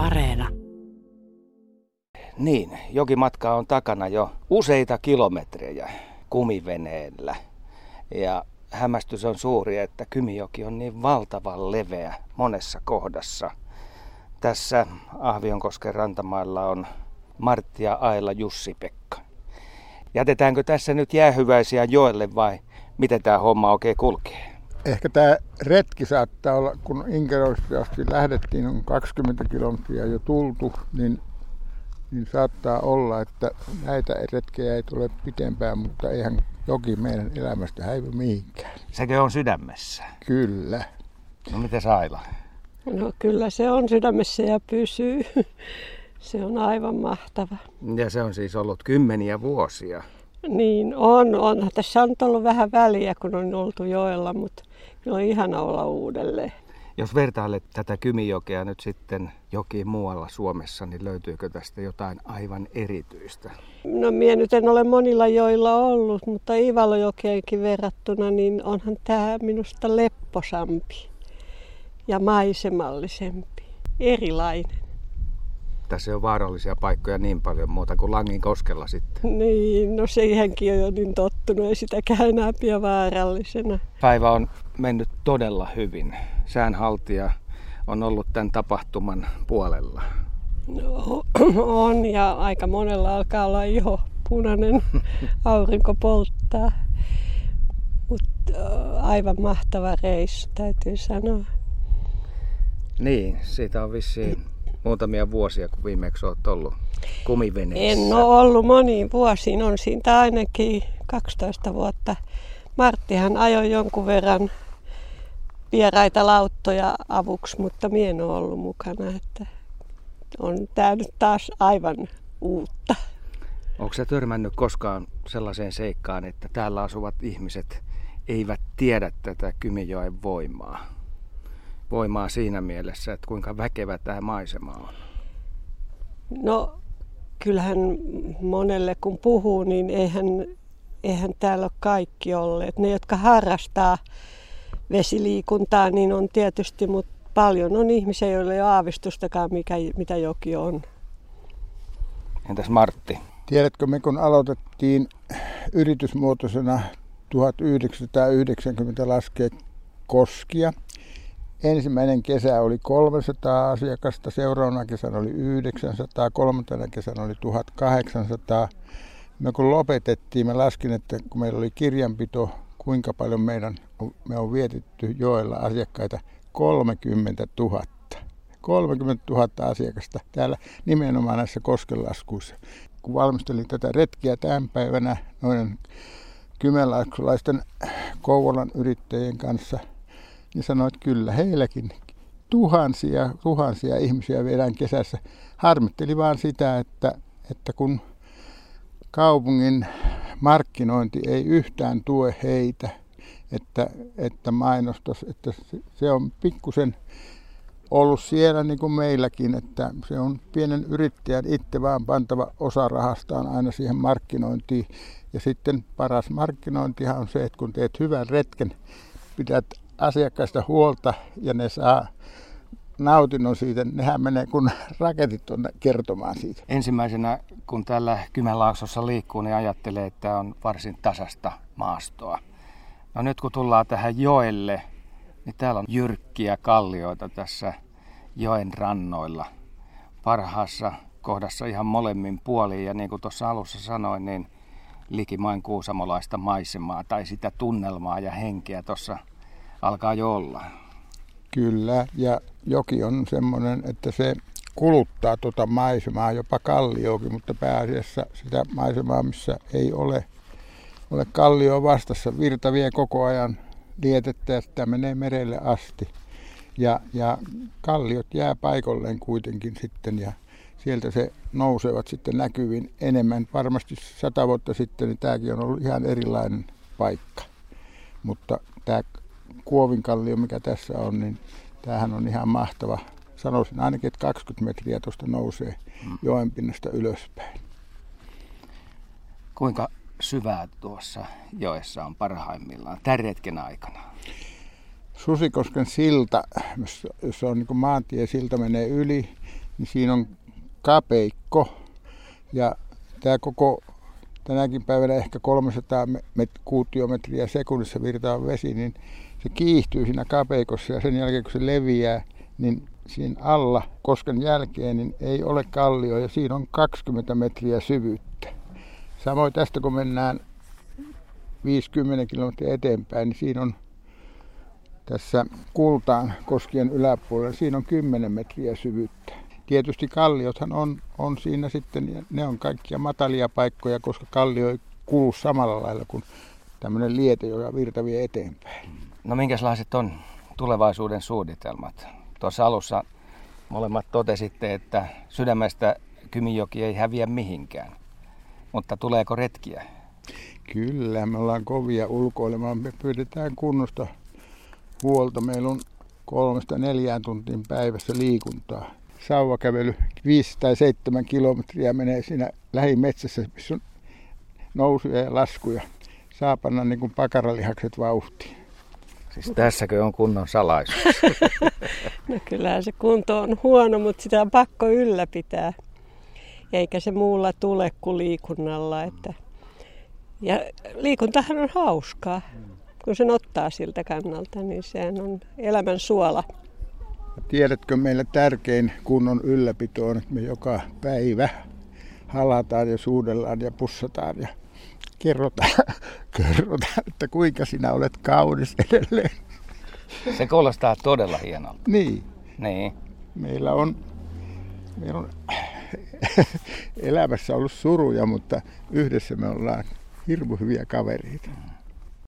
Areena. Niin, jokimatka on takana jo useita kilometrejä kumiveneellä. Ja hämmästys on suuri, että Kymijoki on niin valtavan leveä monessa kohdassa. Tässä Ahvionkosken rantamailla on Martti ja Aila Jussi-Pekka. Jätetäänkö tässä nyt jäähyväisiä joelle vai miten tämä homma oikein kulkee? Ehkä tämä retki saattaa olla, kun Inkeroista asti lähdettiin, on 20 kilometriä jo tultu, niin, niin saattaa olla, että näitä retkejä ei tule pitempään, mutta eihän joki meidän elämästä häivy mihinkään. Sekö on sydämessä? Kyllä. No miten Saila? No kyllä se on sydämessä ja pysyy. Se on aivan mahtava. Ja se on siis ollut kymmeniä vuosia. Niin on, on. Tässä on ollut vähän väliä, kun on oltu joella, mutta kyllä on ihana olla uudelleen. Jos vertailet tätä Kymijokea nyt sitten jokiin muualla Suomessa, niin löytyykö tästä jotain aivan erityistä? No minä nyt en ole monilla joilla ollut, mutta Ivalojokeenkin verrattuna, niin onhan tämä minusta lepposampi ja maisemallisempi, erilainen tässä on vaarallisia paikkoja niin paljon muuta kuin Langin koskella sitten. Niin, no siihenkin on jo niin tottunut, ei sitäkään enää pidä vaarallisena. Päivä on mennyt todella hyvin. Säänhaltija on ollut tämän tapahtuman puolella. No, on ja aika monella alkaa olla iho punainen, aurinko polttaa. Mutta aivan mahtava reissu, täytyy sanoa. Niin, siitä on vissiin muutamia vuosia, kun viimeksi olet ollut kumiveneessä? En ole ollut moniin vuosiin, on siitä ainakin 12 vuotta. Marttihan ajoi jonkun verran vieraita lauttoja avuksi, mutta minä en ole ollut mukana. Että on tämä nyt taas aivan uutta. Onko se törmännyt koskaan sellaiseen seikkaan, että täällä asuvat ihmiset eivät tiedä tätä Kymijoen voimaa? Voimaa siinä mielessä, että kuinka väkevä tämä maisema on? No kyllähän monelle kun puhuu, niin eihän, eihän täällä ole kaikki olleet. Ne, jotka harrastaa vesiliikuntaa, niin on tietysti, mutta paljon on ihmisiä, joilla ei ole aavistustakaan, mikä, mitä joki on. Entäs Martti? Tiedätkö, me kun aloitettiin yritysmuotoisena 1990 laskea koskia, Ensimmäinen kesä oli 300 asiakasta, seuraavana kesänä oli 900, kolmantena kesänä oli 1800. Me kun lopetettiin, mä laskin, että kun meillä oli kirjanpito, kuinka paljon meidän, me on vietetty joella asiakkaita, 30 000. 30 000 asiakasta täällä nimenomaan näissä koskelaskuissa. Kun valmistelin tätä retkiä tämän päivänä noiden kymenlaaksolaisten Kouvolan yrittäjien kanssa – niin sanoi, että kyllä heilläkin tuhansia, tuhansia ihmisiä viedään kesässä. Harmitteli vaan sitä, että, että kun kaupungin markkinointi ei yhtään tue heitä, että, että mainostas, että se on pikkusen ollut siellä niin kuin meilläkin, että se on pienen yrittäjän itse vaan pantava osa rahastaan aina siihen markkinointiin. Ja sitten paras markkinointihan on se, että kun teet hyvän retken, pidät asiakkaista huolta ja ne saa nautinnon siitä, nehän menee kun raketit on kertomaan siitä. Ensimmäisenä, kun tällä Kymenlaaksossa liikkuu, niin ajattelee, että on varsin tasasta maastoa. No nyt kun tullaan tähän joelle, niin täällä on jyrkkiä kallioita tässä joen rannoilla. Parhaassa kohdassa ihan molemmin puoliin ja niin kuin tuossa alussa sanoin, niin likimain kuusamolaista maisemaa tai sitä tunnelmaa ja henkeä tuossa alkaa jo olla. Kyllä, ja joki on semmoinen, että se kuluttaa tuota maisemaa, jopa kallioakin, mutta pääasiassa sitä maisemaa, missä ei ole, ole kallio vastassa. Virta vie koko ajan lietettä ja sitä menee merelle asti. Ja, ja kalliot jää paikolleen kuitenkin sitten ja sieltä se nousevat sitten näkyviin enemmän. Varmasti sata vuotta sitten niin tämäkin on ollut ihan erilainen paikka. Mutta tämä Kuovinkallio, mikä tässä on, niin tämähän on ihan mahtava. Sanoisin ainakin, että 20 metriä tuosta nousee mm. joenpinnasta ylöspäin. Kuinka syvää tuossa joessa on parhaimmillaan tämän retken aikana? Susikosken silta, jos on niin maantie silta menee yli, niin siinä on kapeikko. Ja tämä koko tänäkin päivänä ehkä 300 met- kuutiometriä sekunnissa virtaava vesi, niin se kiihtyy siinä kapeikossa ja sen jälkeen kun se leviää, niin siinä alla kosken jälkeen niin ei ole kallio ja siinä on 20 metriä syvyyttä. Samoin tästä kun mennään 50 kilometriä eteenpäin, niin siinä on tässä kultaan koskien yläpuolella, siinä on 10 metriä syvyyttä. Tietysti kalliothan on, on siinä sitten, ne on kaikkia matalia paikkoja, koska kallio ei kulu samalla lailla kuin tämmöinen liete, joka virta vie eteenpäin. No minkälaiset on tulevaisuuden suunnitelmat? Tuossa alussa molemmat totesitte, että sydämestä Kymijoki ei häviä mihinkään. Mutta tuleeko retkiä? Kyllä, me ollaan kovia ulkoilemaan. Me pyydetään kunnosta huolta. Meillä on kolmesta neljään tuntiin päivässä liikuntaa. Sauvakävely 5 tai 7 kilometriä menee siinä lähimetsässä, missä on nousuja ja laskuja. Saa panna niin kuin pakaralihakset vauhtiin. Siis tässäkö on kunnon salaisuus? no kyllähän se kunto on huono, mutta sitä on pakko ylläpitää. Eikä se muulla tule kuin liikunnalla. Että... Ja liikuntahan on hauskaa. Kun sen ottaa siltä kannalta, niin sehän on elämän suola. Tiedätkö, meillä tärkein kunnon ylläpito on, että me joka päivä halataan ja suudellaan ja pussataan ja kerrotaan, kerrotaan, että kuinka sinä olet kaunis edelleen. Se kuulostaa todella hienolta. Niin. Niin. Meillä on, meillä on elämässä ollut suruja, mutta yhdessä me ollaan hirmu hyviä kavereita.